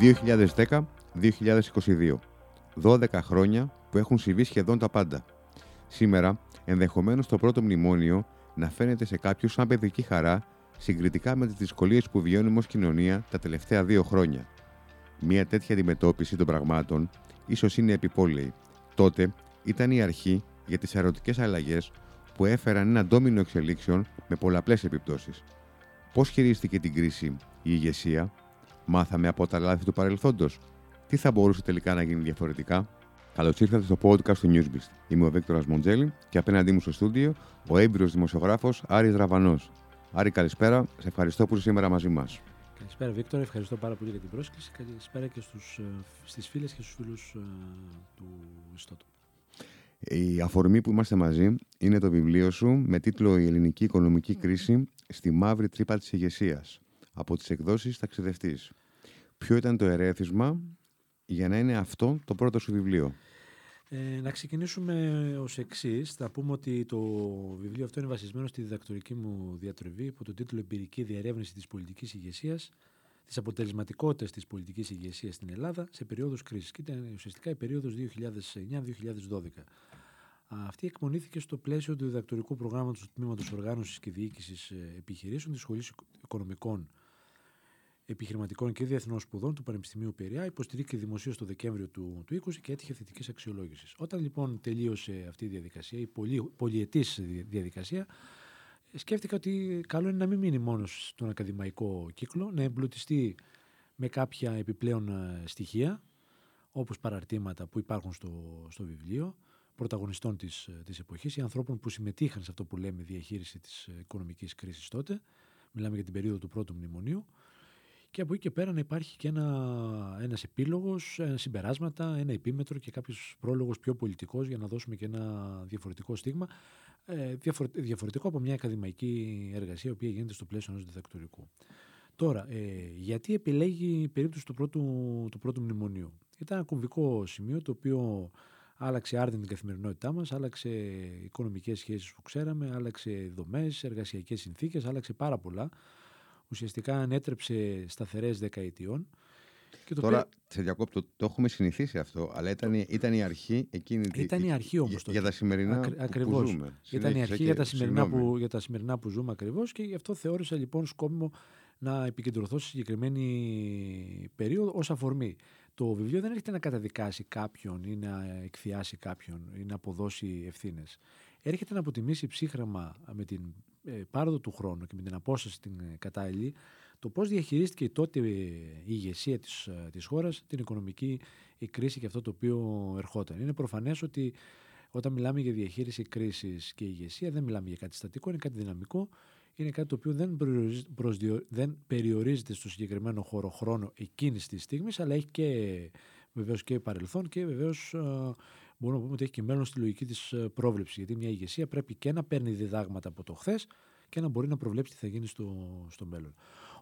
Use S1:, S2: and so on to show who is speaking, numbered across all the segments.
S1: 2010-2022. 12 χρόνια που έχουν συμβεί σχεδόν τα πάντα. Σήμερα, ενδεχομένως το πρώτο μνημόνιο να φαίνεται σε κάποιους σαν παιδική χαρά συγκριτικά με τις δυσκολίες που βιώνουμε ως κοινωνία τα τελευταία δύο χρόνια. Μια τέτοια αντιμετώπιση των πραγμάτων ίσως είναι επιπόλαιη. Τότε ήταν η αρχή για τις ερωτικές αλλαγές που έφεραν ένα ντόμινο εξελίξεων με πολλαπλές επιπτώσεις. Πώς χειρίστηκε την κρίση η ηγεσία, μάθαμε από τα λάθη του παρελθόντος, τι θα μπορούσε τελικά να γίνει διαφορετικά; Καλώς ήρθατε στο podcast του Newsbeast. Είμαι ο Βίκτορα Μοντζέλη και απέναντί μου στο στούντιο ο έμπειρος δημοσιογράφος Άρης Ραβανός. Άρη, καλησπέρα. Σε ευχαριστώ που είσαι σήμερα μαζί μας.
S2: Καλησπέρα, Βίκτορα. Ευχαριστώ πάρα πολύ για την πρόσκληση. Καλησπέρα και στους, ε, στις φίλες και στους φίλους ε, του Ιστότου.
S1: Η αφορμή που είμαστε μαζί είναι το βιβλίο σου με τίτλο «Η ελληνική οικονομική κρίση στη μαύρη τρύπα της ηγεσίας από τις εκδόσεις «Ταξιδευτής». Ποιο ήταν το ερέθισμα για να είναι αυτό το πρώτο σου βιβλίο;
S2: Ε, να ξεκινήσουμε ως εξής. Θα πούμε ότι το βιβλίο αυτό είναι βασισμένο στη διδακτορική μου διατροφή υπό τον τίτλο «Εμπειρική διερεύνηση της πολιτικής ηγεσίας, της αποτελεσματικότητας της πολιτικής ηγεσίας στην Ελλάδα σε περίοδους κρίσης». Και ήταν ουσιαστικά η περίοδος 2009-2012. Αυτή εκμονήθηκε στο πλαίσιο του διδακτορικού προγράμματος του Τμήματος Οργάνωσης και Διοίκησης Επιχειρήσεων της Σχολής Οικονομικών Επιχειρηματικών και Διεθνών Σπουδών του Πανεπιστημίου Περιά, υποστηρίχθηκε δημοσίως το Δεκέμβριο του, του 20 και έτυχε θετικής αξιολόγησης. Όταν λοιπόν τελείωσε αυτή η διαδικασία, η πολυ, πολυετής διαδικασία, σκέφτηκα ότι καλό είναι να μην μείνει μόνος στον ακαδημαϊκό κύκλο, να εμπλουτιστεί με κάποια επιπλέον ε, στοιχεία, όπως παραρτήματα που υπάρχουν στο, στο βιβλίο, πρωταγωνιστών της της εποχής ή ανθρώπων που συμμετείχαν σε αυτό που λέμε διαχείριση της οικονομικής κρίσης τότε. Μιλάμε για την περίοδο του πρώτου μνημονίου και από εκεί και πέρα να υπάρχει και ένα, ένας επίλογος, ένα συμπεράσματα, ένα επίμετρο και κάποιος πρόλογος πιο πολιτικός για να δώσουμε και ένα διαφορετικό στίγμα, ε, διαφορετικό από μια ακαδημαϊκή εργασία η οποία γίνεται στο πλαίσιο ενός διδακτορικού. Τώρα, ε, γιατί επιλέγει η περίπτωση του πρώτου, του πρώτου μνημονίου; Ήταν ένα κομβικό σημείο το οποίο άλλαξε άρδιν την καθημερινότητά μας, άλλαξε οικονομικές σχέσεις που ξέραμε, άλλαξε δομές, εργασιακές συνθήκες, άλλαξε πάρα πολλά ουσιαστικά ανέτρεψε σταθερές δεκαετιών.
S1: Και το Τώρα, πέρα... σε διακόπτω, το έχουμε συνηθίσει αυτό, αλλά ήταν, ήταν η αρχή εκείνη
S2: Ήταν η αρχή όμως.
S1: Για, για, τα σημερινά Ακρι... που, που ζούμε.
S2: Ήταν η αρχή για τα, σημερινά που, για τα σημερινά που ζούμε ακριβώς και γι' αυτό θεώρησα λοιπόν σκόπιμο να επικεντρωθώ σε συγκεκριμένη περίοδο ως αφορμή. Το βιβλίο δεν έρχεται να καταδικάσει κάποιον ή να εκθιάσει κάποιον ή να αποδώσει ευθύνες. Έρχεται να αποτιμήσει ψύχραμα με την ε, πάροδο του χρόνου και με την απόσταση την ε, κατάλληλη το πώς διαχειρίστηκε τότε η ηγεσία της, ε, της χώρας την οικονομική η κρίση και αυτό το οποίο ερχόταν. Είναι προφανές ότι όταν μιλάμε για διαχείριση κρίσης και ηγεσία δεν μιλάμε για κάτι στατικό, είναι κάτι δυναμικό, είναι κάτι το οποίο δεν, προσδιο, δεν περιορίζεται στο συγκεκριμένο χώρο χρόνο εκείνης της στιγμής, αλλά έχει και βεβαίως και παρελθόν και βεβαίως μπορούμε να πούμε ότι έχει και μέλλον στη λογική της ε, πρόβλεψης. Γιατί μια ηγεσία πρέπει και να παίρνει διδάγματα από το χθες και να μπορεί να προβλέψει τι θα γίνει στο, στο μέλλον.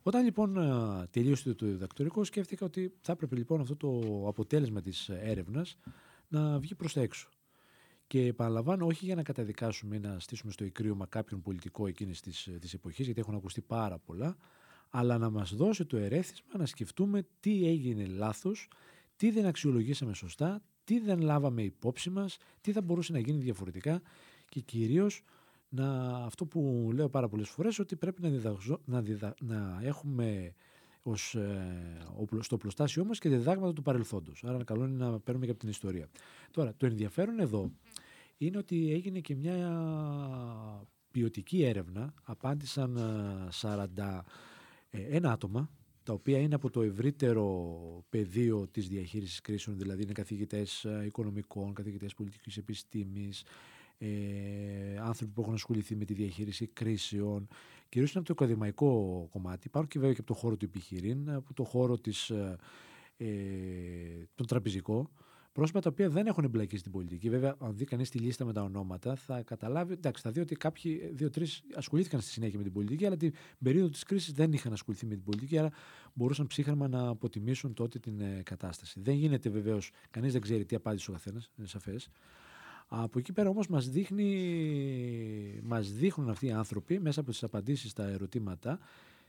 S2: Όταν λοιπόν ε, τελείωσε το διδακτορικό, σκέφτηκα ότι θα έπρεπε λοιπόν αυτό το αποτέλεσμα της έρευνας να βγει προς τα έξω. Και επαναλαμβάνω, όχι για να καταδικάσουμε ή να στήσουμε στο εκρήωμα κάποιον πολιτικό εκείνης της της εποχής, γιατί έχουν ακουστεί πάρα πολλά, αλλά να μας δώσει το ερέθισμα να σκεφτούμε τι έγινε λάθος, τι δεν αξιολογήσαμε σωστά, τι δεν λάβαμε υπόψη μας, τι θα μπορούσε να γίνει διαφορετικά και κυρίως να, αυτό που λέω πάρα πολλές φορές ότι πρέπει να, διδαχζω, να, να έχουμε ως, ε, στο πλωστάσιό μας και διδάγματα του παρελθόντος. Άρα καλό είναι να παίρνουμε και από την ιστορία. Τώρα, το ενδιαφέρον εδώ είναι ότι έγινε και μια ποιοτική έρευνα. Απάντησαν 41 ε, άτομα τα οποία είναι από το ευρύτερο πεδίο της διαχείρισης κρίσεων, δηλαδή είναι καθηγητές ε, οικονομικών, καθηγητές πολιτικής επιστήμης, ε, άνθρωποι που έχουν ασχοληθεί με τη διαχείριση κρίσεων, κυρίως είναι από το ακαδημαϊκό κομμάτι. Υπάρχουν και βέβαια και από το χώρο του επιχειρήν, από το χώρο της, ε, ε τον τραπεζικό, πρόσωπα τα οποία δεν έχουν εμπλακεί στην πολιτική. Βέβαια, αν δει κανείς τη λίστα με τα ονόματα, θα καταλάβει, εντάξει, θα δει ότι κάποιοι, δύο-τρεις ασχολήθηκαν στη συνέχεια με την πολιτική, αλλά την περίοδο της κρίσης δεν είχαν ασχοληθεί με την πολιτική, άρα μπορούσαν ψύχραμα να αποτιμήσουν τότε την ε, κατάσταση. Δεν γίνεται βεβαίως, κανείς δεν ξέρει τι απάντησε ο καθένας, είναι σαφές. Από εκεί πέρα όμως μας, δείχνει, μας δείχνουν αυτοί οι άνθρωποι μέσα από τις απαντήσεις στα ερωτήματα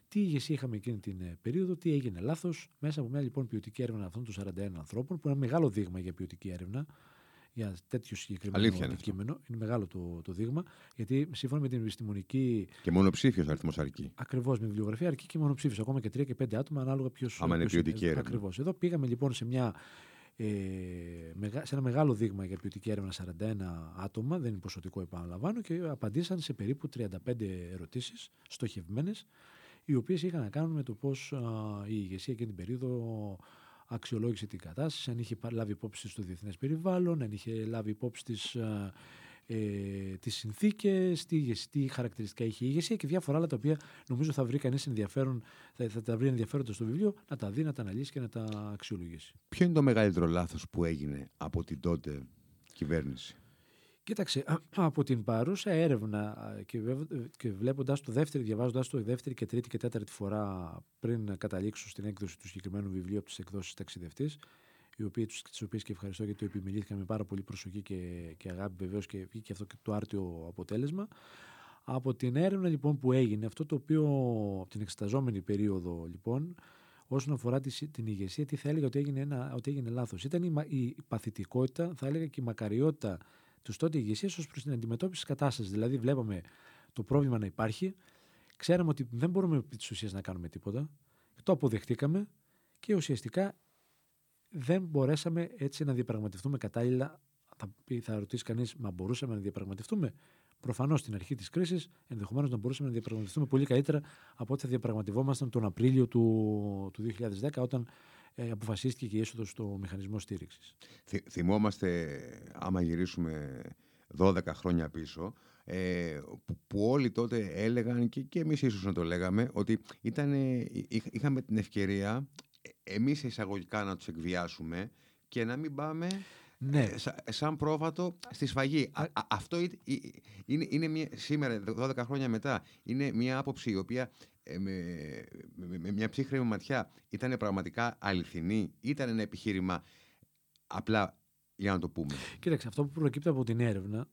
S2: Τι ηγεσία είχαμε εκείνη την ε, περίοδο, τι έγινε λάθος, μέσα από μια λοιπόν ποιοτική έρευνα αυτών των 41 ανθρώπων, που είναι μεγάλο δείγμα για ποιοτική έρευνα, για τέτοιο συγκεκριμένο αντικείμενο. Είναι μεγάλο το, το δείγμα, γιατί σύμφωνα με την επιστημονική.
S1: Και μονοψήφιος αριθμός αρκεί.
S2: Ακριβώς με βιβλιογραφία αρκεί και μονοψήφιος. Ακόμα και τρία και πέντε άτομα, ανάλογα ποιο.
S1: Άμα είναι ποιοτική έρευνα.
S2: Ακριβώς. Εδώ πήγαμε λοιπόν σε, μια, ε, σε ένα μεγάλο δείγμα για ποιοτική έρευνα 41 άτομα, δεν είναι ποσοτικό επαναλαμβάνω, και απαντήσαν σε περίπου 35 ερωτήσεις στοχευμένες, οι οποίες είχαν να κάνουν με το πώς η ηγεσία εκείνη την περίοδο αξιολόγησε την κατάσταση, αν είχε λάβει υπόψη στο διεθνές περιβάλλον, αν είχε λάβει υπόψη τις, ε, τις συνθήκες, τι, τι χαρακτηριστικά είχε η ηγεσία και διάφορα άλλα τα οποία νομίζω θα βρει κανείς ενδιαφέρον, θα, θα τα βρει ενδιαφέροντα στο βιβλίο, να τα δει, να τα αναλύσει και να τα αξιολογήσει.
S1: Ποιο είναι το μεγαλύτερο λάθος που έγινε από την τότε κυβέρνηση;
S2: Κοίταξε, από την παρούσα έρευνα και, και βλέποντας το δεύτερο, διαβάζοντας το δεύτερη και τρίτη και τέταρτη φορά πριν καταλήξω στην έκδοση του συγκεκριμένου βιβλίου από τις εκδόσεις Ταξιδευτής, τις οποίες και ευχαριστώ γιατί το επιμελήθηκαν με πάρα πολύ προσοχή και, και αγάπη βεβαίως και βγήκε αυτό και το άρτιο αποτέλεσμα. Από την έρευνα λοιπόν που έγινε, αυτό το οποίο την εξεταζόμενη περίοδο λοιπόν, όσον αφορά τη, την ηγεσία, τι θα έλεγα ότι έγινε, ένα, ότι έγινε λάθος. Ήταν η, η παθητικότητα, θα έλεγα και η μακαριότητα τους τότε ηγεσία ως προς την αντιμετώπιση της κατάστασης. Δηλαδή, βλέπαμε το πρόβλημα να υπάρχει, ξέραμε ότι δεν μπορούμε επί της ουσίας να κάνουμε τίποτα, το αποδεχτήκαμε και ουσιαστικά δεν μπορέσαμε έτσι να διαπραγματευτούμε κατάλληλα. Θα, θα ρωτήσει κανείς, μα μπορούσαμε να διαπραγματευτούμε; Προφανώς στην αρχή της κρίσης ενδεχομένως να μπορούσαμε να διαπραγματευτούμε πολύ καλύτερα από ό,τι θα διαπραγματευόμασταν τον Απρίλιο του, του 2010, όταν ε, αποφασίστηκε και η έσοδος στο μηχανισμό στήριξης.
S1: θυμόμαστε, άμα γυρίσουμε 12 χρόνια πίσω, ε, που, όλοι τότε έλεγαν και, και εμείς ίσως να το λέγαμε ότι ήταν, είχαμε την ευκαιρία ε, εμείς εισαγωγικά να τους εκβιάσουμε και να μην πάμε ναι. Ε, σαν πρόβατο στη σφαγή. αυτό είναι, είναι μια, σήμερα, 12 χρόνια μετά, είναι μια άποψη η οποία ε, με, με, μια ψύχρεμη ματιά ήταν πραγματικά αληθινή, ήταν ένα επιχείρημα απλά για να το πούμε.
S2: Κοίταξε, αυτό που προκύπτει από την έρευνα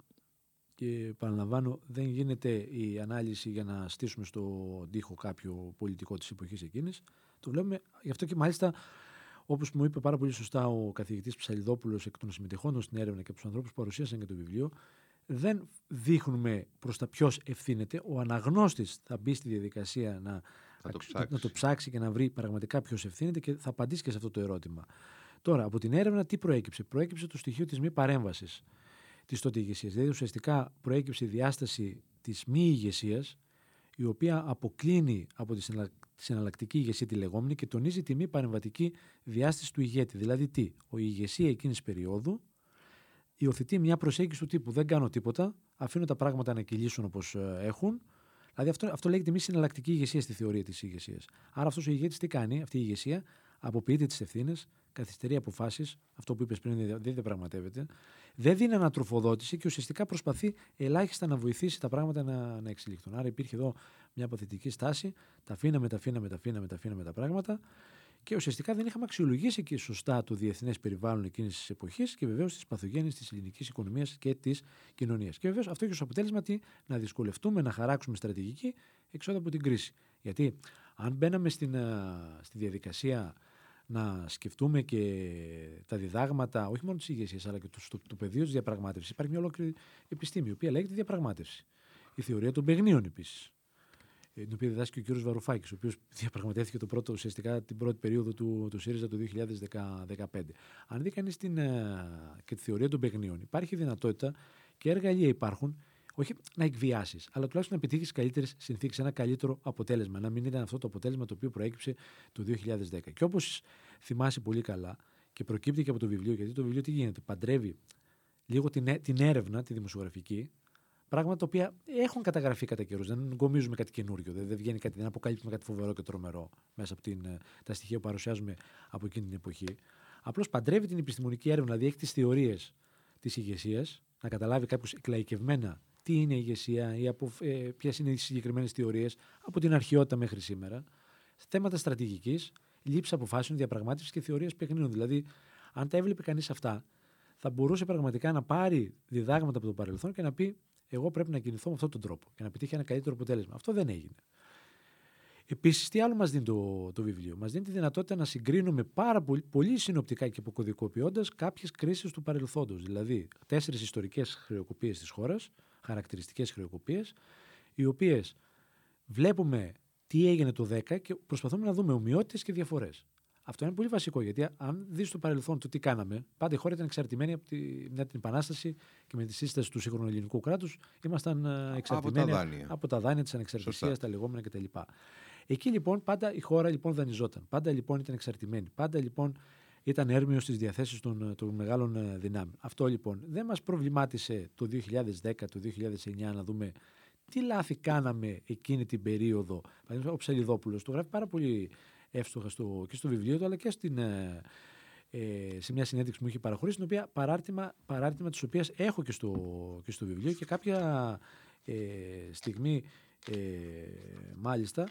S2: και παραλαμβάνω δεν γίνεται η ανάλυση για να στήσουμε στο τοίχο κάποιο πολιτικό της εποχής εκείνης. Το βλέπουμε, γι' αυτό και μάλιστα όπως μου είπε πάρα πολύ σωστά ο καθηγητής Ψαλιδόπουλος εκ των συμμετεχόντων στην έρευνα και από τους ανθρώπους που παρουσίασαν και το βιβλίο, δεν δείχνουμε προς τα ποιος ευθύνεται. Ο αναγνώστης θα μπει στη διαδικασία να,
S1: το ψάξει.
S2: να το ψάξει και να βρει πραγματικά ποιος ευθύνεται και θα απαντήσει και σε αυτό το ερώτημα. Τώρα, από την έρευνα τι προέκυψε; Προέκυψε το στοιχείο της μη παρέμβασης της τότε ηγεσίας. Δηλαδή, ουσιαστικά προέκυψε η διάσταση της μη ηγεσίας, η οποία αποκλίνει από τη συναλλακτική ηγεσία τη λεγόμενη και τονίζει τη μη παρεμβατική διάσταση του ηγέτη. Δηλαδή, τι, ο ηγεσία εκείνης περίοδου υιοθετεί μια προσέγγιση του τύπου δεν κάνω τίποτα, αφήνω τα πράγματα να κυλήσουν όπως ε, έχουν. Δηλαδή αυτό, αυτό λέγεται μη συναλλακτική ηγεσία στη θεωρία της ηγεσίας. Άρα αυτός ο ηγέτης τι κάνει, αυτή η ηγεσία; Αποποιείται τις ευθύνες, καθυστερεί αποφάσεις, αυτό που είπες πριν δεν διαπραγματεύεται, δεν δίνει ανατροφοδότηση και ουσιαστικά προσπαθεί ελάχιστα να βοηθήσει τα πράγματα να, να εξελιχθούν. Άρα υπήρχε εδώ μια παθητική στάση, τα αφήναμε, τα αφήναμε, τα αφήναμε, τα αφήναμε τα πράγματα και ουσιαστικά δεν είχαμε αξιολογήσει και σωστά το διεθνές περιβάλλον εκείνης της εποχής και βεβαίως τις παθογένειες της ελληνικής οικονομίας και της κοινωνίας. Και βεβαίως αυτό έχει ως αποτέλεσμα τι, να δυσκολευτούμε να χαράξουμε στρατηγική εξόδου από την κρίση. Γιατί αν μπαίναμε στην, στη διαδικασία να σκεφτούμε και τα διδάγματα, όχι μόνο της ηγεσίας, αλλά και του, το, πεδίο της διαπραγμάτευσης, υπάρχει μια ολόκληρη επιστήμη, η οποία λέγεται διαπραγμάτευση. Η θεωρία των παιγνίων επίσης. Ε, την οποία διδάσκει ο κ. Βαρουφάκης, ο οποίος διαπραγματεύτηκε το πρώτο, ουσιαστικά την πρώτη περίοδο του, του ΣΥΡΙΖΑ το 2015. Αν δει κανείς ε, και τη θεωρία των παιγνίων, υπάρχει δυνατότητα και εργαλεία υπάρχουν, όχι να εκβιάσεις, αλλά τουλάχιστον να επιτύχεις καλύτερες συνθήκες, ένα καλύτερο αποτέλεσμα. Να μην ήταν αυτό το αποτέλεσμα το οποίο προέκυψε το 2010. Και όπως θυμάσαι πολύ καλά και προκύπτει και από το βιβλίο, γιατί το βιβλίο τι γίνεται, παντρεύει λίγο την, την έρευνα, τη δημοσιογραφική, Πράγματα τα οποία έχουν καταγραφεί κατά καιρούς. Δεν γκομίζουμε κάτι καινούριο. Δεν, δεν βγαίνει κάτι, δεν αποκαλύπτουμε κάτι φοβερό και τρομερό μέσα από την, ε, τα στοιχεία που παρουσιάζουμε από εκείνη την εποχή. Απλώς παντρεύει την επιστημονική έρευνα, δηλαδή έχει τις θεωρίες της ηγεσίας, να καταλάβει κάποιος εκλαϊκευμένα τι είναι η ηγεσία ή ε, ποιες είναι οι συγκεκριμένες θεωρίες από την αρχαιότητα μέχρι σήμερα. Θέματα στρατηγικής, λήψη αποφάσεων, διαπραγμάτευσης και θεωρία παιχνίων. Δηλαδή, αν τα έβλεπε κανείς αυτά, θα μπορούσε πραγματικά να πάρει διδάγματα από το παρελθόν και να πει εγώ πρέπει να κινηθώ με αυτόν τον τρόπο και να πετύχει ένα καλύτερο αποτέλεσμα. Αυτό δεν έγινε. Επίσης, τι άλλο μας δίνει το, το βιβλίο; Μας δίνει τη δυνατότητα να συγκρίνουμε πάρα πολύ, πολύ συνοπτικά και αποκωδικοποιώντας κάποιες κρίσεις του παρελθόντος. Δηλαδή, τέσσερις ιστορικές χρεοκοπίες της χώρας, χαρακτηριστικές χρεοκοπίες, οι οποίες βλέπουμε τι έγινε το 10 και προσπαθούμε να δούμε ομοιότητες και διαφορές. Αυτό είναι πολύ βασικό γιατί αν δεις το παρελθόν το τι κάναμε, πάντα η χώρα ήταν εξαρτημένη από τη, μετά την Επανάσταση και με τη σύσταση του σύγχρονου ελληνικού κράτους. Ήμασταν ε, εξαρτημένοι
S1: από τα δάνεια,
S2: από τα δάνεια της ανεξαρτησίας, τα λεγόμενα κτλ. Εκεί λοιπόν πάντα η χώρα λοιπόν δανειζόταν. Πάντα λοιπόν ήταν εξαρτημένη. Πάντα λοιπόν ήταν έρμεος στις διαθέσεις των, των μεγάλων ε, δυνάμεων. Αυτό λοιπόν δεν μας προβλημάτισε το 2010, το 2009 να δούμε τι λάθη κάναμε εκείνη την περίοδο. Ο Ψαλιδόπουλος το γράφει πάρα πολύ εύστοχα στο, και στο βιβλίο του, αλλά και στην, ε, ε, σε μια συνέντευξη που μου είχε παραχωρήσει, την οποία παράρτημα, παράρτημα της οποίας έχω και στο, και στο βιβλίο και κάποια ε, στιγμή ε, μάλιστα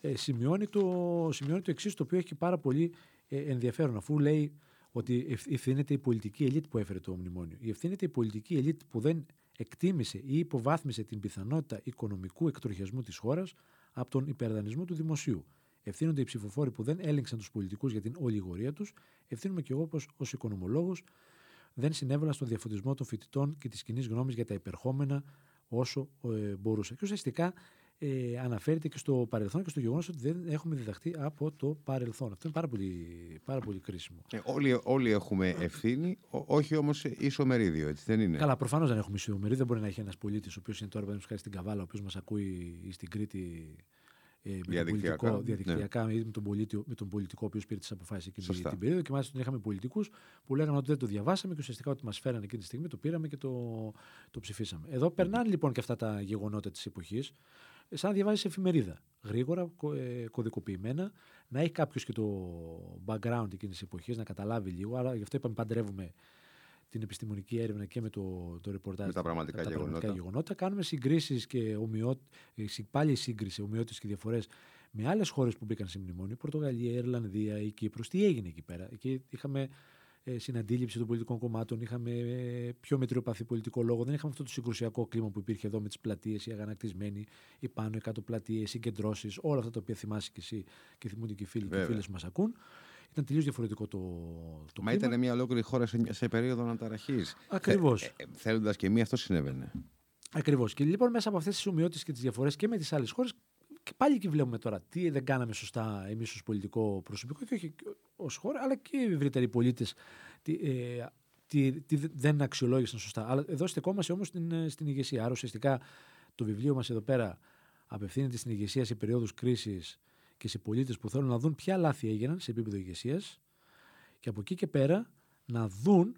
S2: ε, σημειώνει, το, σημειώνει το εξής, το οποίο έχει πάρα πολύ ε, ενδιαφέρον, αφού λέει ότι ευθύνεται η πολιτική ελίτ που έφερε το μνημόνιο. Η ευθύνεται η πολιτική ελίτ που δεν εκτίμησε ή υποβάθμισε την πιθανότητα οικονομικού εκτροχιασμού της χώρας από τον υπερδανισμό του δημοσίου. Ευθύνονται οι ψηφοφόροι που δεν έλεγξαν τους πολιτικούς για την ολιγορία τους. Ευθύνομαι και εγώ πως ως οικονομολόγος δεν συνέβαλα στον διαφωτισμό των φοιτητών και της κοινής γνώμης για τα υπερχόμενα όσο ε, μπορούσα. Και ουσιαστικά ε, αναφέρεται και στο παρελθόν και στο γεγονός ότι δεν έχουμε διδαχθεί από το παρελθόν. Αυτό είναι πάρα πολύ, πάρα πολύ κρίσιμο.
S1: Ε, όλοι, όλοι έχουμε ευθύνη, όχι όμως ισομερίδιο, έτσι δεν είναι;
S2: Καλά, προφανώς δεν έχουμε ισομερίδιο. Δεν μπορεί να έχει ένας πολίτης, ο οποίος είναι τώρα, παραδείγματος στην Καβάλα, ο οποίος μας ακούει στην Κρήτη ε, με
S1: διαδικτυακά,
S2: τον πολιτικό, διαδικτυακά ναι. με, τον πολιτικό, με τον πολιτικό ο οποίος πήρε τις αποφάσεις εκείνη την περίοδο. Και μάλιστα είχαμε πολιτικούς που λέγανε ότι δεν το διαβάσαμε και ουσιαστικά ότι μας φέρανε εκείνη τη στιγμή το πήραμε και το, το ψηφίσαμε. Εδώ περνάνε λοιπόν και αυτά τα γεγονότα της εποχής, σαν να διαβάζεις εφημερίδα. Γρήγορα, ε, κωδικοποιημένα, να έχει κάποιος και το background εκείνης της εποχής, να καταλάβει λίγο. Άρα γι' αυτό είπαμε παντρεύουμε την επιστημονική έρευνα και με το, το ρεπορτάζ.
S1: Με τα πραγματικά, τα γεγονότα. πραγματικά
S2: γεγονότα. Κάνουμε συγκρίσεις και ομοιότητε, πάλι σύγκριση, ομοιότητες και διαφορές με άλλες χώρες που μπήκαν σε μνημόνιο. Πορτογαλία, Ιρλανδία, η Κύπρο. Τι έγινε εκεί πέρα. Εκεί είχαμε ε, συναντήληψη των πολιτικών κομμάτων, είχαμε ε, πιο μετριοπαθή πολιτικό λόγο. Δεν είχαμε αυτό το συγκρουσιακό κλίμα που υπήρχε εδώ με τις πλατείες, οι αγανακτισμένοι, οι πάνω κάτω πλατείες, οι συγκεντρώσεις, όλα αυτά τα οποία θυμάσαι και εσύ και θυμούνται και οι φίλοι και οι φίλες που μας ακούν. Ήταν τελείως διαφορετικό το, το
S1: Μα ήταν μια ολόκληρη χώρα σε, σε περίοδο αναταραχής.
S2: Ακριβώς.
S1: Ε, ε, Θέλοντας και μία, αυτό συνέβαινε.
S2: Ακριβώς. Και λοιπόν μέσα από αυτές τις ομοιότητες και τις διαφορές και με τις άλλες χώρες, και πάλι εκεί βλέπουμε τώρα τι δεν κάναμε σωστά εμείς ως πολιτικό προσωπικό και όχι ως χώρα, αλλά και οι ευρύτεροι πολίτες. Τι, ε, τι, τι, δεν αξιολόγησαν σωστά. Αλλά εδώ στεκόμαστε όμως στην, ε, στην ηγεσία. Άρα ουσιαστικά το βιβλίο μας εδώ πέρα απευθύνεται στην ηγεσία σε περίοδους κρίσης και σε πολίτες που θέλουν να δουν ποια λάθη έγιναν σε επίπεδο ηγεσίας και από εκεί και πέρα να δουν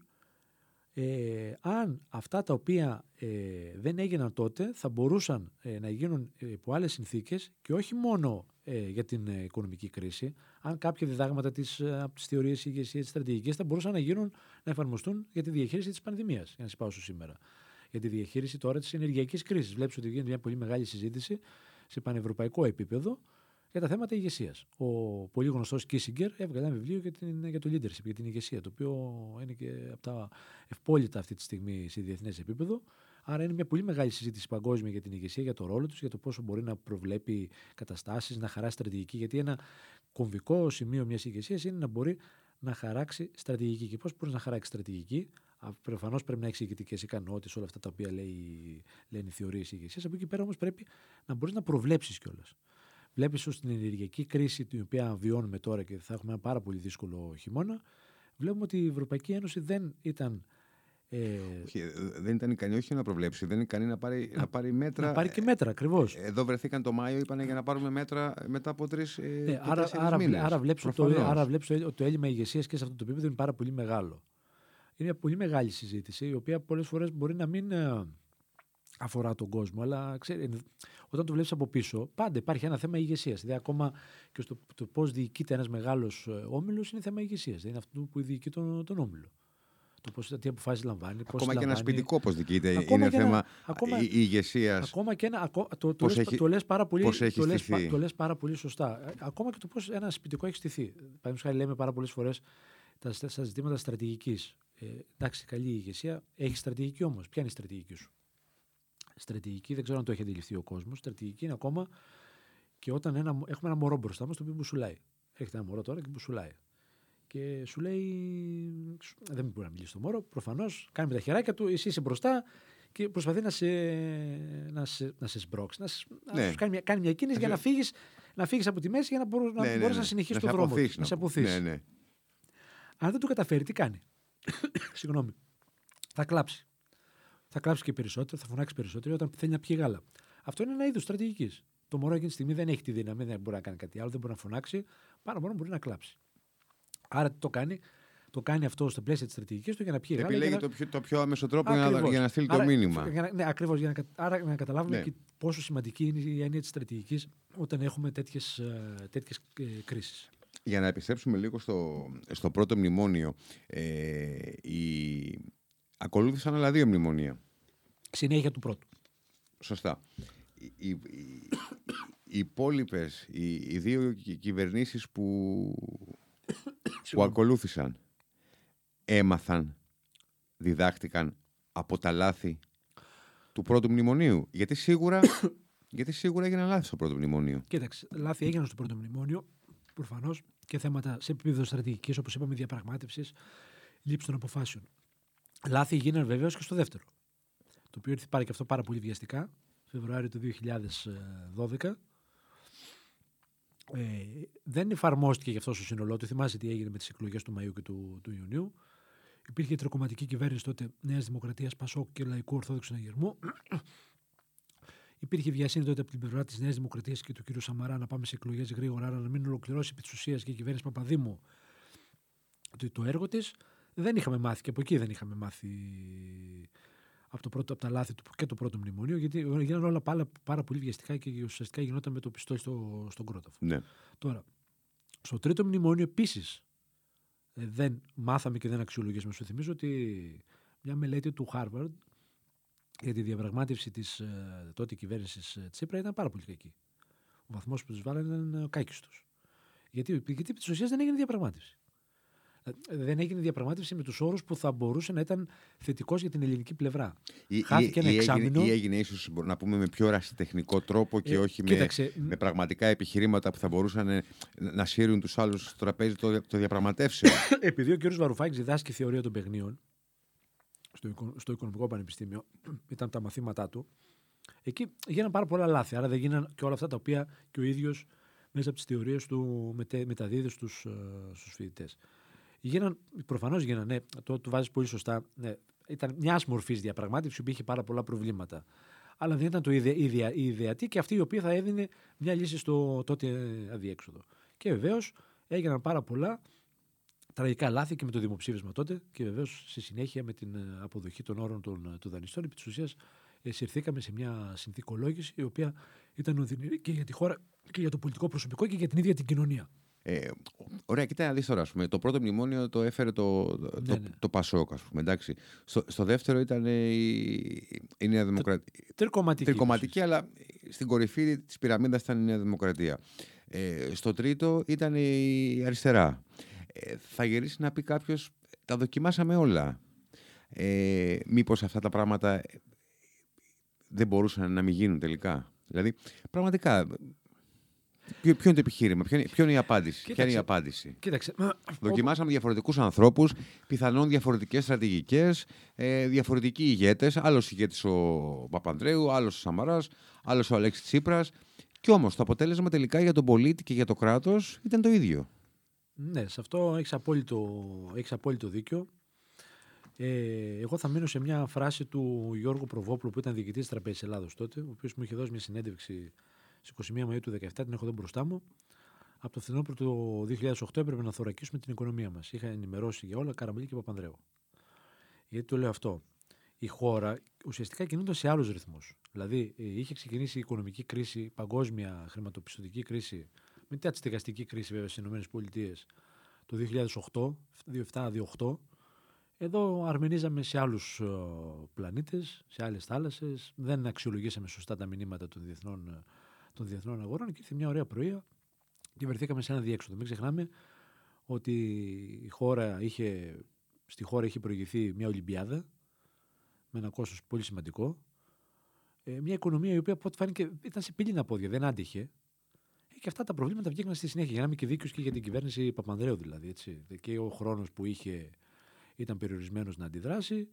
S2: ε, αν αυτά τα οποία ε, δεν έγιναν τότε θα μπορούσαν ε, να γίνουν υπό άλλες συνθήκες και όχι μόνο για την οικονομική κρίση, αν κάποια διδάγματα της, από τις θεωρίες ηγεσίας της στρατηγικής θα μπορούσαν να γίνουν να εφαρμοστούν για τη διαχείριση της πανδημίας, για να σας πάω σήμερα. Για τη διαχείριση τώρα της ενεργειακής κρίσης. Βλέπεις ότι γίνεται μια πολύ μεγάλη συζήτηση σε πανευρωπαϊκό επίπεδο για τα θέματα ηγεσίας. Ο πολύ γνωστός Κίσιγκερ έβγαλε ένα βιβλίο για, την, για το leadership, για την ηγεσία, το οποίο είναι και από τα ευπόλυτα αυτή τη στιγμή σε διεθνές επίπεδο. Άρα είναι μια πολύ μεγάλη συζήτηση παγκόσμια για την ηγεσία, για το ρόλο τους, για το πόσο μπορεί να προβλέπει καταστάσεις, να χαράσει στρατηγική. Γιατί ένα κομβικό σημείο μιας ηγεσίας είναι να μπορεί να χαράξει στρατηγική. Και πώς μπορείς να χαράξεις στρατηγική, Προφανώς πρέπει να έχεις ηγετικές ικανότητες, όλα αυτά τα οποία λέει, λένε οι θεωρίες ηγεσίας. Από εκεί πέρα όμως πρέπει να μπορείς να προβλέψεις κιόλας. Βλέπεις ως την ενεργειακή κρίση την οποία βιώνουμε τώρα και θα έχουμε ένα πάρα πολύ δύσκολο χειμώνα, βλέπουμε ότι η Ευρωπαϊκή Ένωση δεν ήταν.
S1: Ε, όχι, ε, δεν ήταν ικανή όχι να προβλέψει, δεν είναι ικανή να πάρει, να, να πάρει μέτρα.
S2: Να πάρει και μέτρα, ακριβώς.
S1: Ε, εδώ βρεθήκαν το Μάιο, είπαν για να πάρουμε μέτρα μετά από τρεις ε,
S2: ναι, άρα, άρα, μήνες. άρα βλέπεις ότι, άρα βλέπεις ότι το έλλειμμα ηγεσίας και σε αυτό το επίπεδο είναι πάρα πολύ μεγάλο. Είναι μια πολύ μεγάλη συζήτηση, η οποία πολλές φορές μπορεί να μην ε, αφορά τον κόσμο, αλλά ξέρει, όταν το βλέπεις από πίσω, πάντα υπάρχει ένα θέμα ηγεσίας. Δηλαδή, ακόμα και στο το πώς διοικείται ένας μεγάλος ε, όμιλος είναι θέμα ηγεσίας. Δεν είναι αυτό που διοικεί τον, τον όμιλο. Το πώς, τι αποφάσεις λαμβάνει.
S1: Πώς ακόμα
S2: και
S1: ένα σπιτικό πώς διοικείται είναι θέμα ηγεσίας.
S2: Ακόμα και ένα. Το, το, λες, έχει, το λες πάρα πολύ, το λες, το λες πάρα πολύ σωστά. Ε, ακόμα και το πώς ένα σπιτικό έχει στηθεί. Παραδείγματος χάρη, λέμε πάρα πολλές φορές τα, στα ζητήματα στρατηγικής. Ε, εντάξει, καλή ηγεσία. Έχεις στρατηγική όμως. Ποια είναι η στρατηγική σου; Στρατηγική, δεν ξέρω αν το έχει αντιληφθεί ο κόσμος. Στρατηγική είναι ακόμα Και όταν ένα, έχουμε ένα μωρό μπροστά μας το οποίο μπουσουλάει. Έχετε ένα μωρό τώρα και μπουσουλάει. Και σου λέει, δεν μπορεί να μιλήσει το μωρό, προφανώς κάνει με τα χεράκια του, εσύ είσαι μπροστά και προσπαθεί να σε, να σε, να σε σμπρώξει. Να, ναι. να κάνει, μια, κάνει μια κίνηση για να φύγεις να φύγεις από τη μέση για να, μπορεί ναι, ναι, ναι, να συνεχίσεις το δρόμο.
S1: να σε αποθήσει. Ναι, ναι.
S2: Αν δεν το καταφέρει, τι κάνει; Συγγνώμη. Θα κλάψει. Θα κλάψει και περισσότερο, θα φωνάξει περισσότερο όταν θέλει να πιει γάλα. Αυτό είναι ένα είδος στρατηγικής. Το μωρό εκείνη τη στιγμή δεν έχει τη δύναμη, δεν μπορεί να κάνει κάτι άλλο, δεν μπορεί να φωνάξει. Πάνω μόνο μπορεί να κλάψει. Άρα τι το κάνει, το κάνει αυτό στο πλαίσιο της στρατηγικής του για να πιει γάλα.
S1: Επιλέγει να... το, πιο, το πιο άμεσο τρόπο για να, για να στείλει άρα, το μήνυμα.
S2: Για, ναι, ακριβώς. Για να, άρα να καταλάβουμε ναι. και πόσο σημαντική είναι η έννοια της στρατηγικής όταν έχουμε τέτοιες τέτοιες, ε, κρίσεις.
S1: Για να επιστρέψουμε λίγο στο, στο πρώτο μνημόνιο. Ε, η... Ακολούθησαν άλλα δύο μνημονία.
S2: Συνέχεια του πρώτου.
S1: Σωστά. Οι, οι, οι υπόλοιπες, οι, οι δύο κυβερνήσεις που, που ακολούθησαν, έμαθαν, διδάχτηκαν από τα λάθη του πρώτου μνημονίου. Γιατί σίγουρα, γιατί σίγουρα έγιναν λάθη στο πρώτο μνημόνιο.
S2: Κοίταξε, λάθη έγιναν στο πρώτο μνημόνιο, προφανώς και θέματα σε επίπεδο στρατηγικής, όπως είπαμε, διαπραγμάτευσης, λήψη των αποφάσεων. Λάθη γίνανε βεβαίως και στο δεύτερο. Το οποίο ήρθε πάρει και αυτό πάρα πολύ βιαστικά, Φεβρουάριο του 2012. Ε, δεν εφαρμόστηκε γι' αυτό στο σύνολό του. Θυμάσαι τι έγινε με τις εκλογές του Μαΐου και του, του Ιουνίου. Υπήρχε η τροκομματική κυβέρνηση τότε Νέας Δημοκρατίας, Πασόκ και Λαϊκού Ορθόδοξου Αγερμού. Υπήρχε βιασύνη τότε από την πλευρά της Νέας Δημοκρατίας και του κ. Σαμαρά να πάμε σε εκλογές γρήγορα, αλλά να μην ολοκληρώσει επί της ουσίας και η κυβέρνηση Παπαδήμου το, το έργο της. Δεν είχαμε μάθει και από εκεί δεν είχαμε μάθει από, το πρώτο, από τα λάθη του και το πρώτο μνημονίο, γιατί γίνανε όλα πάρα, πάρα πολύ βιαστικά και ουσιαστικά γινόταν με το πιστόλι στο, στον κρόταφο.
S1: Ναι.
S2: Τώρα, στο τρίτο μνημόνιο επίσης ε, δεν μάθαμε και δεν αξιολογήσαμε. Σου θυμίζω ότι μια μελέτη του Harvard για τη διαπραγμάτευση της ε, τότε κυβέρνησης ε, Τσίπρα ήταν πάρα πολύ κακή. Ο βαθμός που τους βάλανε ήταν κάκιστος. Γιατί, γιατί επί της ουσίας δεν έγινε διαπραγμάτευση. Ε, δεν έγινε διαπραγμάτευση με τους όρους που θα μπορούσε να ήταν θετικός για την ελληνική πλευρά.
S1: Ή, Χάθηκε ή, ένα εξάμεινο. Ή έγινε ίσως να πούμε με πιο ρασιτεχνικό τρόπο και ε, όχι με, με πραγματικά επιχειρήματα που θα μπορούσαν να σύρουν τους άλλους στο τραπέζι το, το διαπραγματεύσεων.
S2: Επειδή ο κ. Βαρουφάκης διδάσκει θεωρία των παιχνίων στο, στο Οικονομικό Πανεπιστήμιο, ήταν τα μαθήματά του. Εκεί γίνανε πάρα πολλά λάθη. Άρα δεν γίνανε και όλα αυτά τα οποία και ο ίδιος μέσα από τις θεωρίες του μεταδίδεις στους ε, φοιτητές. Γίναν, προφανώς γίναν, ναι, το, το βάζεις πολύ σωστά. Ναι, ήταν μια μορφή διαπραγμάτευση που είχε πάρα πολλά προβλήματα. Αλλά δεν ήταν το ιδε, ιδε, η ιδεατή και αυτή η οποία θα έδινε μια λύση στο τότε αδιέξοδο. Και βεβαίως έγιναν πάρα πολλά τραγικά λάθη και με το δημοψήφισμα τότε και βεβαίως στη συνέχεια με την ε, αποδοχή των όρων των, ε, του δανειστών. Επί της ουσίας ε, συρθήκαμε σε μια συνθηκολόγηση η οποία ήταν οδυνηρή και για τη χώρα και για το πολιτικό προσωπικό και για την ίδια την κοινωνία.
S1: Ε, ωραία, κοίτα να δεις τώρα. Πούμε, το πρώτο μνημόνιο το έφερε το, το, ναι, ναι. το Πασόκ, ας πούμε. Εντάξει. Στο, στο δεύτερο ήταν η, η Νέα Δημοκρατία.
S2: Τρικοματική.
S1: Τρικοματική, αλλά στην κορυφή της πυραμίδας ήταν η Νέα Δημοκρατία. Ε, στο τρίτο ήταν η αριστερά. Ε, θα γυρίσει να πει κάποιος, τα δοκιμάσαμε όλα. Ε, μήπως αυτά τα πράγματα δεν μπορούσαν να μην γίνουν τελικά. Δηλαδή, πραγματικά, Ποιο, ποιο είναι το επιχείρημα, ποιο είναι, ποιο είναι η απάντηση. Κοίταξε, ποια είναι η απάντηση;
S2: Κοίταξε.
S1: Δοκιμάσαμε διαφορετικούς ανθρώπους, πιθανόν διαφορετικές στρατηγικές, ε, διαφορετικοί ηγέτες. Άλλος ηγέτης ο Παπανδρέου, άλλος ο Σαμαράς, άλλος ο Αλέξης Τσίπρας. Κι όμως το αποτέλεσμα τελικά για τον πολίτη και για το κράτος ήταν το ίδιο.
S2: Ναι, σε αυτό έχεις απόλυτο, έχεις απόλυτο δίκιο. Ε, εγώ θα μείνω σε μια φράση του Γιώργου Προβόπουλου που ήταν διοικητής της Τραπέζης Ελλάδος τότε, ο οποίος μου είχε δώσει μια συνέντευξη Στις 21 Μαου του 2017 την έχω εδώ μπροστά μου. Από το φθινόπωρο του 2008 έπρεπε να θωρακίσουμε την οικονομία μας. Είχα ενημερώσει για όλα Καραμαλή και Παπανδρέου. Γιατί το λέω αυτό. Η χώρα ουσιαστικά κινούνται σε άλλους ρυθμούς. Δηλαδή, ε, είχε ξεκινήσει η οικονομική κρίση, παγκόσμια χρηματοπιστωτική κρίση, μετά τη στεγαστική κρίση βέβαια στις ΗΠΑ το 2008, 2007-2008. Εδώ αρμενίζαμε σε άλλους ε, πλανήτες, σε άλλες θάλασσες. Δεν αξιολογήσαμε σωστά τα μηνύματα των διεθνών ε, των διεθνών αγορών και ήρθε μια ωραία πρωία και βρεθήκαμε σε ένα διέξοδο. Μην ξεχνάμε ότι η χώρα είχε, στη χώρα είχε προηγηθεί μια Ολυμπιάδα με ένα κόστος πολύ σημαντικό. Ε, μια οικονομία η οποία από ό,τι φάνηκε ήταν σε πύληνα πόδια, δεν άντυχε. Και αυτά τα προβλήματα βγήκαν στη συνέχεια. Για να είμαι και δίκαιος και για την κυβέρνηση Παπανδρέου δηλαδή. Έτσι. Και ο χρόνος που είχε ήταν περιορισμένος να αντιδράσει.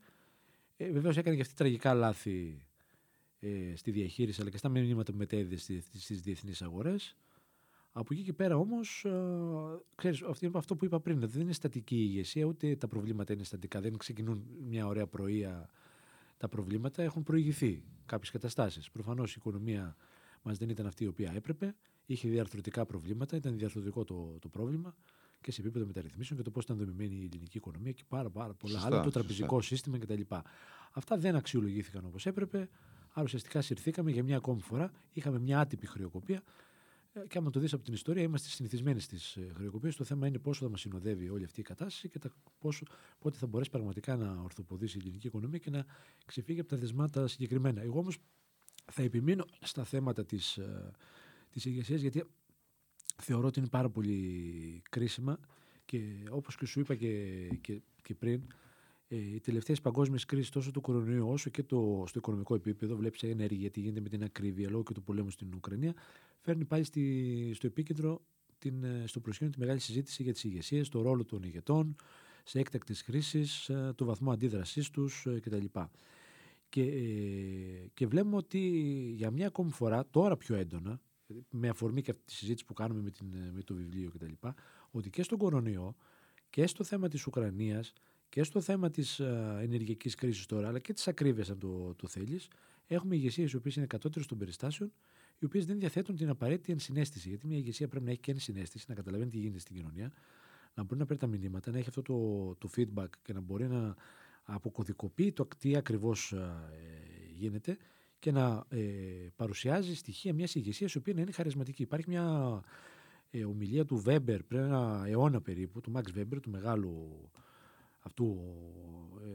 S2: Ε, Βεβαίως έκανε και αυτή τραγικά λάθη ε, στη διαχείριση αλλά και στα μηνύματα που μετέδιδες στις διεθνείς αγορές. Από εκεί και πέρα όμως, ε, αυτό που είπα πριν, δεν είναι στατική η ηγεσία, ούτε τα προβλήματα είναι στατικά. Δεν ξεκινούν μια ωραία πρωία τα προβλήματα, έχουν προηγηθεί κάποιες καταστάσεις. Προφανώς η οικονομία μας δεν ήταν αυτή η οποία έπρεπε, είχε διαρθρωτικά προβλήματα, ήταν διαρθρωτικό το, το πρόβλημα και σε επίπεδο μεταρρυθμίσεων και το πώς ήταν δομημένη η ελληνική οικονομία και πάρα, πάρα πολλά άλλα, το τραπεζικό σύστημα κτλ. Αυτά δεν αξιολογήθηκαν όπως έπρεπε. Άρα ουσιαστικά συρθήκαμε για μια ακόμη φορά. Είχαμε μια άτυπη χρεοκοπία. Ε, και άμα το δεις από την ιστορία, είμαστε συνηθισμένοι στις ε, χρεοκοπίες. Το θέμα είναι πόσο θα μας συνοδεύει όλη αυτή η κατάσταση και τα πόσο, πότε θα μπορέσει πραγματικά να ορθοποδήσει η ελληνική οικονομία και να ξεφύγει από τα δεσμάτα συγκεκριμένα. Εγώ όμως θα επιμείνω στα θέματα της της ε, ηγεσίας, γιατί θεωρώ ότι είναι πάρα πολύ κρίσιμα και όπως και σου είπα και, και, και πριν, ε, οι τελευταίες παγκόσμιες κρίσεις τόσο του κορονοϊού όσο και το, στο οικονομικό επίπεδο, βλέπεις ενέργεια, τι γίνεται με την ακρίβεια λόγω και του πολέμου στην Ουκρανία, φέρνει πάλι στη, στο επίκεντρο, την, ε, στο προσκήνιο τη μεγάλη συζήτηση για τις ηγεσίες, το ρόλο των ηγετών, σε έκτακτες χρήσεις, ε, το βαθμό αντίδρασής τους ε, κτλ. Και, και βλέπουμε ότι για μια ακόμη φορά, τώρα πιο έντονα, με αφορμή και αυτή τη συζήτηση που κάνουμε με, την, με το βιβλίο κτλ., ότι και στον κορονοϊό και στο θέμα της Ουκρανίας και στο θέμα της ενεργειακής κρίσης τώρα, αλλά και της ακρίβειας αν το, το θέλεις, έχουμε ηγεσίες οι οποίες είναι κατώτερες των περιστάσεων, οι οποίες δεν διαθέτουν την απαραίτητη ενσυναίσθηση. Γιατί μια ηγεσία πρέπει να έχει και ενσυναίσθηση, να καταλαβαίνει τι γίνεται στην κοινωνία, να μπορεί να παίρνει τα μηνύματα, να έχει αυτό το, το feedback και να μπορεί να αποκωδικοποιεί το τι ακριβώς ε, γίνεται και να ε, παρουσιάζει στοιχεία μιας ηγεσίας η οποία να είναι χαρισματική. Υπάρχει μια ε, ομιλία του Βέμπερ πριν ένα αιώνα περίπου, του Μαξ Βέμπερ, του μεγάλου αυτού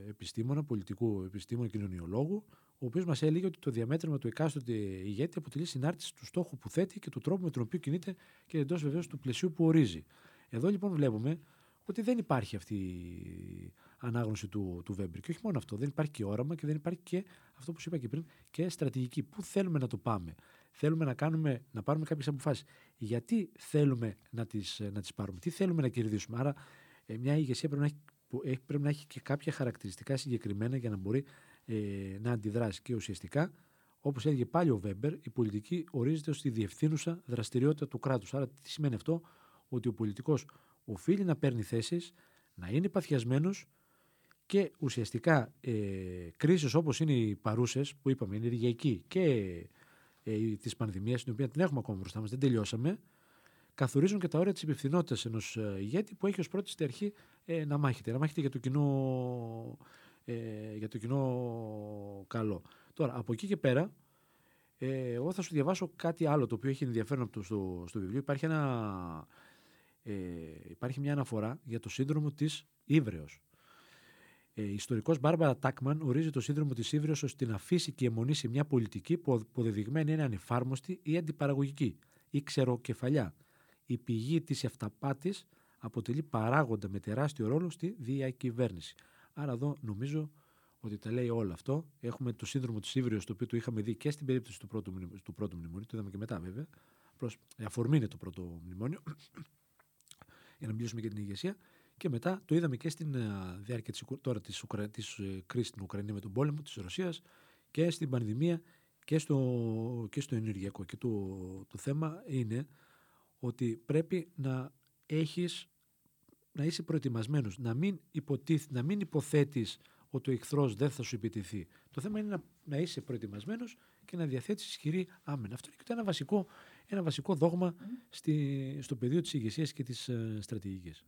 S2: ε, επιστήμονα, πολιτικού επιστήμονα, κοινωνιολόγου, ο οποίος μας έλεγε ότι το διαμέτρημα του εκάστοτε ηγέτη αποτελεί συνάρτηση του στόχου που θέτει και του τρόπου με τον οποίο κινείται και εντός βεβαίως του πλαισίου που ορίζει. Εδώ λοιπόν βλέπουμε ότι δεν υπάρχει αυτή η ανάγνωση του, του Βέμπερ. Και όχι μόνο αυτό, δεν υπάρχει και όραμα και δεν υπάρχει και αυτό που σου είπα και πριν, και στρατηγική. Πού θέλουμε να το πάμε; Θέλουμε να, κάνουμε, να πάρουμε κάποιες αποφάσεις. Γιατί θέλουμε να τις να τις πάρουμε, τι θέλουμε να κερδίσουμε; Άρα, ε, μια ηγεσία πρέπει να, έχει, πρέπει να έχει και κάποια χαρακτηριστικά συγκεκριμένα για να μπορεί ε, να αντιδράσει. Και ουσιαστικά, όπως έλεγε πάλι ο Βέμπερ, η πολιτική ορίζεται ως τη διευθύνουσα δραστηριότητα του κράτους. Άρα, τι σημαίνει αυτό, ότι ο πολιτικός οφείλει να παίρνει θέσεις, να είναι παθιασμένος και ουσιαστικά ε, κρίσεις όπως είναι οι παρούσες που είπαμε, η ενεργειακή και ε, της πανδημίας, την οποία την έχουμε ακόμα μπροστά μας, δεν τελειώσαμε, καθορίζουν και τα όρια της υπευθυνότητας ενός ε, ηγέτη που έχει ως πρώτη στην αρχή ε, να μάχεται, να μάχεται για το κοινό, ε, για το κοινό καλό. Τώρα, από εκεί και πέρα, ε, εγώ θα σου διαβάσω κάτι άλλο το οποίο έχει ενδιαφέρον από το, στο, στο βιβλίο. Υπάρχει, ένα, ε, υπάρχει μια αναφορά για το σύνδρομο της Ήβρεως. Ε, η ιστορικός Μπάρμπαρα Τάκμαν ορίζει το σύνδρομο της Ήβρεω ως την αφήσει και αιμονήσει μια πολιτική που αποδεδειγμένη είναι ανεφάρμοστη ή αντιπαραγωγική ή ξεροκεφαλιά. Η πηγή της αυταπάτη αποτελεί παράγοντα με τεράστιο ρόλο στη διακυβέρνηση. Άρα εδώ νομίζω ότι τα λέει όλο αυτό. Έχουμε το σύνδρομο της Ήβρεω, το οποίο το είχαμε δει και στην περίπτωση του πρώτου, του πρώτου μνημονίου, το είδαμε και μετά βέβαια. Προς, αφορμή είναι το πρώτο μνημόνιο, για να μιλήσουμε για την ηγεσία. Και μετά το είδαμε και στην ε, διάρκεια της, τώρα της, Ουκρα... της ε, κρίσης στην Ουκρανία με τον πόλεμο της Ρωσίας και στην πανδημία και στο, και στο ενεργειακό. Και το, το θέμα είναι ότι πρέπει να έχεις να είσαι προετοιμασμένος, να μην, υποτίθ, να μην υποθέτεις ότι ο εχθρός δεν θα σου επιτεθεί. Το θέμα είναι να, να είσαι προετοιμασμένος και να διαθέτεις ισχυρή άμενα. Αυτό είναι και ένα βασικό, ένα βασικό δόγμα στη, στο πεδίο της ηγεσίας και της uh, στρατηγικής.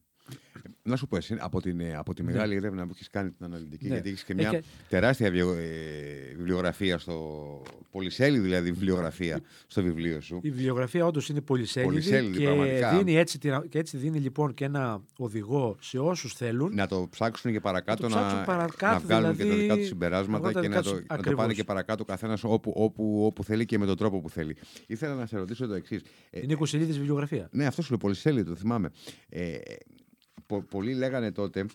S1: Να σου πω εσύ, από, την, ε, από τη ναι. μεγάλη ναι. έρευνα που έχεις κάνει την αναλυτική, ναι. γιατί έχεις και μια τεράστια βιο, ε, βιβλιογραφία στο. Πολυσέλιδη δηλαδή βιβλιογραφία στο βιβλίο σου.
S2: Η βιβλιογραφία όντως είναι πολυσέλιδη. πολυσέλιδη και, δίνει έτσι, και έτσι δίνει λοιπόν και ένα οδηγό σε όσους θέλουν.
S1: Να το ψάξουν και παρακάτω, να, το να, παρακάτω, να βγάλουν δηλαδή, και τα δικά τους συμπεράσματα και να το, να το πάνε και παρακάτω καθένας όπου, όπου, όπου θέλει και με τον τρόπο που θέλει. Ήθελα να σε ρωτήσω το εξής.
S2: Ε, είναι 20 βιβλιογραφία.
S1: Ναι, αυτό σου λέει πολυσέλιδη, το θυμάμαι. Ε, πο, πολλοί λέγανε τότε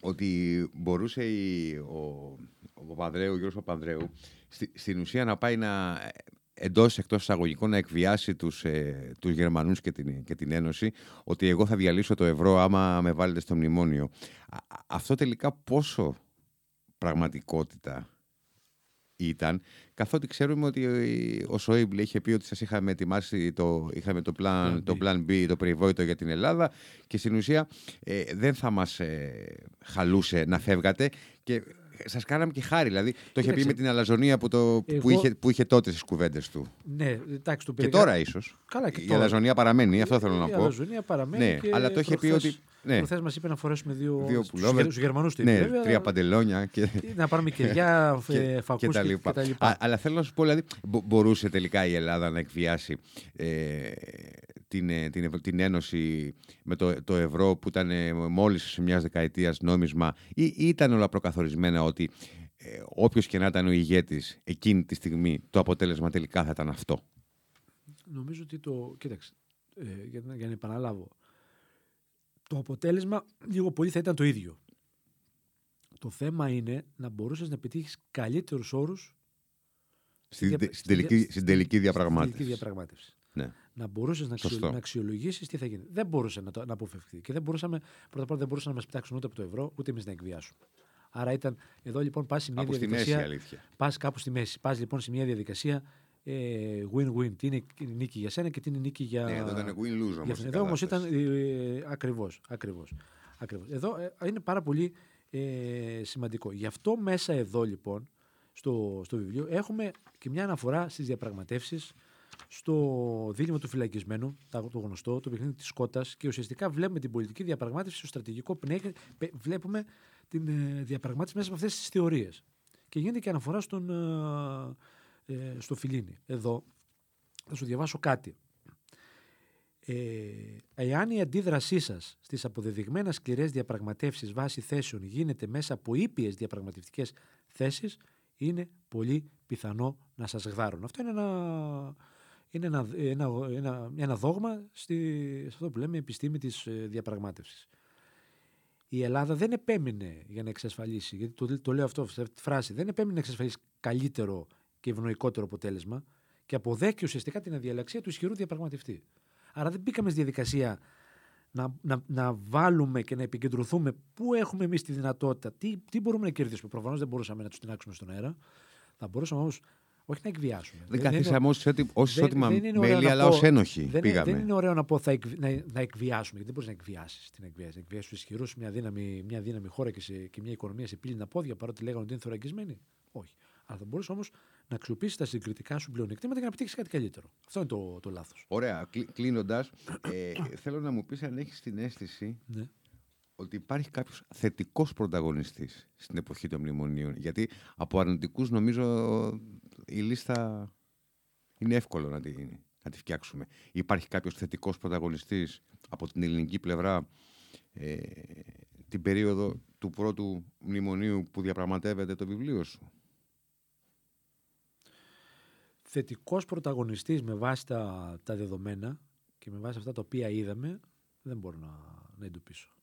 S1: ότι μπορούσε η, ο, ο Παπανδρέου, ο Γιώργος Παπανδρέου, στη, στην ουσία να πάει να, εντός εκτός εισαγωγικών να εκβιάσει τους ε, τους Γερμανούς και την, και την Ένωση, ότι εγώ θα διαλύσω το ευρώ άμα με βάλετε στο μνημόνιο. αυτό τελικά πόσο πραγματικότητα ήταν, καθότι ξέρουμε ότι ο Σόιμπλε είχε πει ότι σας είχαμε ετοιμάσει το, είχαμε το, plan, το plan B, το περιβόητο για την Ελλάδα και στην ουσία ε, δεν θα μας ε, χαλούσε να φεύγατε και σας κάναμε και χάρη. Δηλαδή, το είχε πει με την αλαζονία που, το, που, είχε, που είχε τότε στις κουβέντες του.
S2: Ναι, εντάξει, το
S1: Και τώρα ίσως.
S2: Καλά,
S1: η αλαζονία παραμένει, αυτό θέλω να πω. Η
S2: αλαζονία παραμένει. Ναι,
S1: και αλλά το είχε πει ότι.
S2: Ναι. Προχθές μας είπε να φορέσουμε δύο,
S1: δύο
S2: στους Γερμανούς
S1: ναι, βέβαια, τρία παντελόνια. Και...
S2: Να πάρουμε κεριά, φακούς και, τα λοιπά.
S1: αλλά θέλω να σου πω, δηλαδή, μπορούσε τελικά η Ελλάδα να εκβιάσει ε, την, ε, την, την Ένωση με το, το ευρώ που ήταν ε, μόλις σε μιας δεκαετίας νόμισμα ή, ή ήταν όλα προκαθορισμένα ότι ε, όποιος και να ήταν ο ηγέτης εκείνη τη στιγμή το αποτέλεσμα τελικά θα ήταν αυτό;
S2: Νομίζω ότι το... Κοίταξε, ε, για, για να επαναλάβω. Το αποτέλεσμα λίγο πολύ θα ήταν το ίδιο. Το θέμα είναι να μπορούσες να πετύχεις καλύτερους όρους
S1: στην, τελική, στην τελική
S2: διαπραγμάτευση. Ναι να μπορούσες να, αξιο... να αξιολογήσεις τι θα γίνει. Δεν μπορούσε να, το... να αποφευχθεί. Και δεν μπορούσαμε, πρώτα απ' όλα δεν μπορούσαν να μας πετάξουν ούτε από το ευρώ, ούτε εμείς να εκβιάσουμε. Άρα ήταν, εδώ λοιπόν πας σε μια
S1: κάπου
S2: διαδικασία.
S1: Πας
S2: κάπου στη μέση. Πας λοιπόν σε μια διαδικασία ε, win-win. Τι είναι νίκη για σένα και τι είναι νίκη για.
S1: Ναι, εδώ ήταν win-lose όμως.
S2: Εδώ όμως ήταν ε, ακριβώς. Ακριβώς, ακριβώς. Εδώ ε, είναι πάρα πολύ ε, σημαντικό. Γι' αυτό μέσα εδώ λοιπόν στο, στο βιβλίο έχουμε και μια αναφορά στις διαπραγματεύσεις στο δίλημα του φυλακισμένου, το γνωστό, το παιχνίδι της Κότα, και ουσιαστικά βλέπουμε την πολιτική διαπραγμάτευση στο στρατηγικό πνεύμα. Βλέπουμε την ε, διαπραγμάτευση μέσα από αυτές τις θεωρίες. Και γίνεται και αναφορά στον, ε, ε, στο Φιλίνι. Εδώ θα σου διαβάσω κάτι. Ε, εάν η αντίδρασή σας στις αποδεδειγμένα σκληρές διαπραγματεύσεις βάσει θέσεων γίνεται μέσα από ήπιες διαπραγματευτικές θέσεις, είναι πολύ πιθανό να σας γδάρουν. Αυτό είναι ένα είναι ένα, ένα, ένα, ένα δόγμα στη, σε αυτό που λέμε επιστήμη της ε, διαπραγμάτευσης. Η Ελλάδα δεν επέμεινε για να εξασφαλίσει, γιατί το, το λέω αυτό, αυτή τη φράση, δεν επέμεινε να εξασφαλίσει καλύτερο και ευνοϊκότερο αποτέλεσμα και αποδέχει ουσιαστικά την αδιαλαξία του ισχυρού διαπραγματευτή. Άρα δεν μπήκαμε στη διαδικασία να, να, να βάλουμε και να επικεντρωθούμε πού έχουμε εμείς τη δυνατότητα, τι, τι μπορούμε να κερδίσουμε. Προφανώς δεν μπορούσαμε να τους τεινάξουμε στον αέρα. Θα μπορούσαμε όμως όχι να εκβιάσουμε.
S1: Δεν, καθίσαμε ως ισότιμα μέλη, αλλά ως ένοχοι.
S2: Δεν,
S1: πήγαμε.
S2: δεν είναι ωραίο να πω θα εκ, να, να εκβιάσουμε, γιατί δεν μπορείς να εκβιάσεις την εκβιάση. Να εκβιάσεις τους ισχυρούς μια δύναμη, μια δύναμη χώρα και, σε, και μια οικονομία σε πύληνα πόδια, παρότι λέγανε ότι είναι θωρακισμένοι. Όχι. Αλλά θα μπορούσε όμως να αξιοποιήσει τα συγκριτικά σου πλεονεκτήματα και να πετύχεις κάτι καλύτερο. Αυτό είναι το, το λάθος.
S1: Ωραία. Κλείνοντας, ε, θέλω να μου πεις αν έχεις την αίσθηση ναι ότι υπάρχει κάποιος θετικός πρωταγωνιστής στην εποχή των μνημονίων. Γιατί από αρνητικούς νομίζω η λίστα είναι εύκολο να τη, να τη φτιάξουμε. Υπάρχει κάποιος θετικός πρωταγωνιστής από την ελληνική πλευρά ε, την περίοδο του πρώτου μνημονίου που διαπραγματεύεται το βιβλίο σου;
S2: Θετικός πρωταγωνιστής με βάση τα, τα δεδομένα και με βάση αυτά τα οποία είδαμε δεν μπορώ να, να εντοπίσω.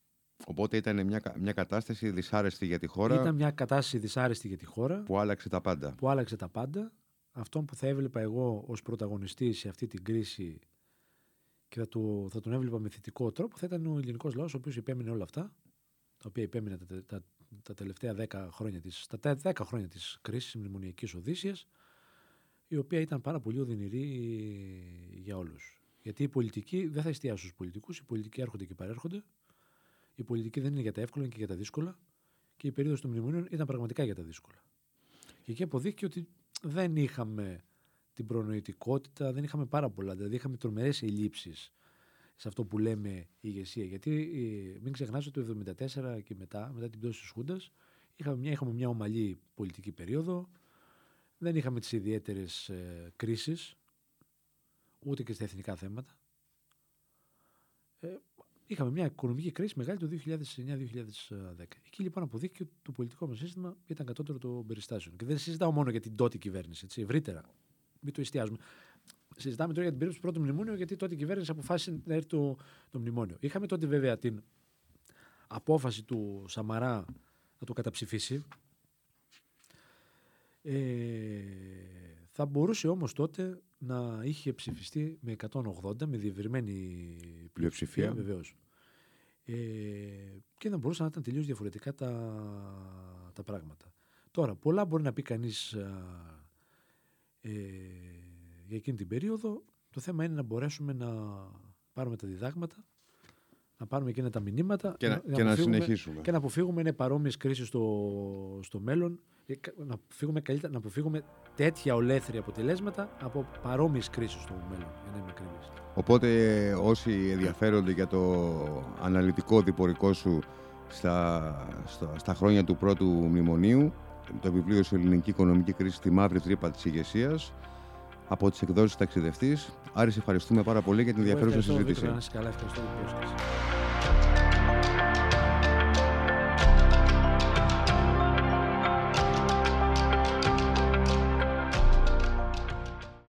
S1: Οπότε ήταν μια, μια κατάσταση δυσάρεστη για τη χώρα.
S2: Ήταν μια κατάσταση δυσάρεστη για τη χώρα.
S1: Που άλλαξε τα πάντα.
S2: Που άλλαξε τα πάντα. Αυτό που θα έβλεπα εγώ ως πρωταγωνιστή σε αυτή την κρίση και θα, του, θα τον έβλεπα με θετικό τρόπο θα ήταν ο ελληνικός λαός, ο οποίος υπέμεινε όλα αυτά. Τα οποία υπέμεινε τα, τα, τα τελευταία 10 χρόνια της τα 10 χρόνια της κρίσης μνημονιακής Οδύσσιας η οποία ήταν πάρα πολύ οδυνηρή για όλους. Γιατί οι πολιτικοί δεν θα εστιάσουν στους πολιτικούς, οι πολιτικοί έρχονται και παρέρχονται η πολιτική δεν είναι για τα εύκολα, είναι και για τα δύσκολα. Και η περίοδος των μνημονίων ήταν πραγματικά για τα δύσκολα. Και εκεί αποδείχθηκε ότι δεν είχαμε την προνοητικότητα, δεν είχαμε πάρα πολλά. Δηλαδή είχαμε τρομερές ελλείψεις σε αυτό που λέμε ηγεσία. Γιατί ε, μην ξεχνάς ότι το 1974 και μετά, μετά την πτώση της Χούντας, είχαμε μια, είχαμε μια ομαλή πολιτική περίοδο. Δεν είχαμε τις ιδιαίτερες ε, κρίσεις, ούτε και στα εθνικά θέματα. Ε, Είχαμε μια οικονομική κρίση μεγάλη το 2009-2010. Εκεί λοιπόν αποδείχθηκε ότι το πολιτικό μας σύστημα ήταν κατώτερο των περιστάσεων. Και δεν συζητάω μόνο για την τότε κυβέρνηση, έτσι, ευρύτερα. Μην το εστιάζουμε. Συζητάμε τώρα για την περίπτωση του πρώτου μνημόνιου, γιατί τότε η κυβέρνηση αποφάσισε να έρθει το, το μνημόνιο. Είχαμε τότε βέβαια την απόφαση του Σαμαρά να το καταψηφίσει. Ε, Θα μπορούσε όμως τότε να είχε ψηφιστεί με 180, με διευρυμένη πλειοψηφία βεβαίως. Ε, και να μπορούσαν να ήταν τελείως διαφορετικά τα, τα πράγματα. Τώρα, πολλά μπορεί να πει κανείς ε, για εκείνη την περίοδο. Το θέμα είναι να μπορέσουμε να πάρουμε τα διδάγματα, να πάρουμε εκείνα τα μηνύματα
S1: και να, να, και να συνεχίσουμε.
S2: Και να αποφύγουμε είναι παρόμοιες κρίσεις στο, στο μέλλον. Ε, να αποφύγουμε, καλύτερα, να αποφύγουμε τέτοια ολέθρια αποτελέσματα από παρόμοιες κρίσεις στο μέλλον. Για να είμαι ακριβής.
S1: Οπότε όσοι ενδιαφέρονται για το αναλυτικό διπορικό σου στα, στα, στα χρόνια του πρώτου μνημονίου, το βιβλίο σου Ελληνική Οικονομική Κρίση στη μαύρη τρύπα της ηγεσίας, από τις εκδόσεις Ταξιδευτής. Άρη, ευχαριστούμε πάρα πολύ για την ενδιαφέρουσα συζήτηση.
S2: Βίκτρο, καλά, ευχαριστώ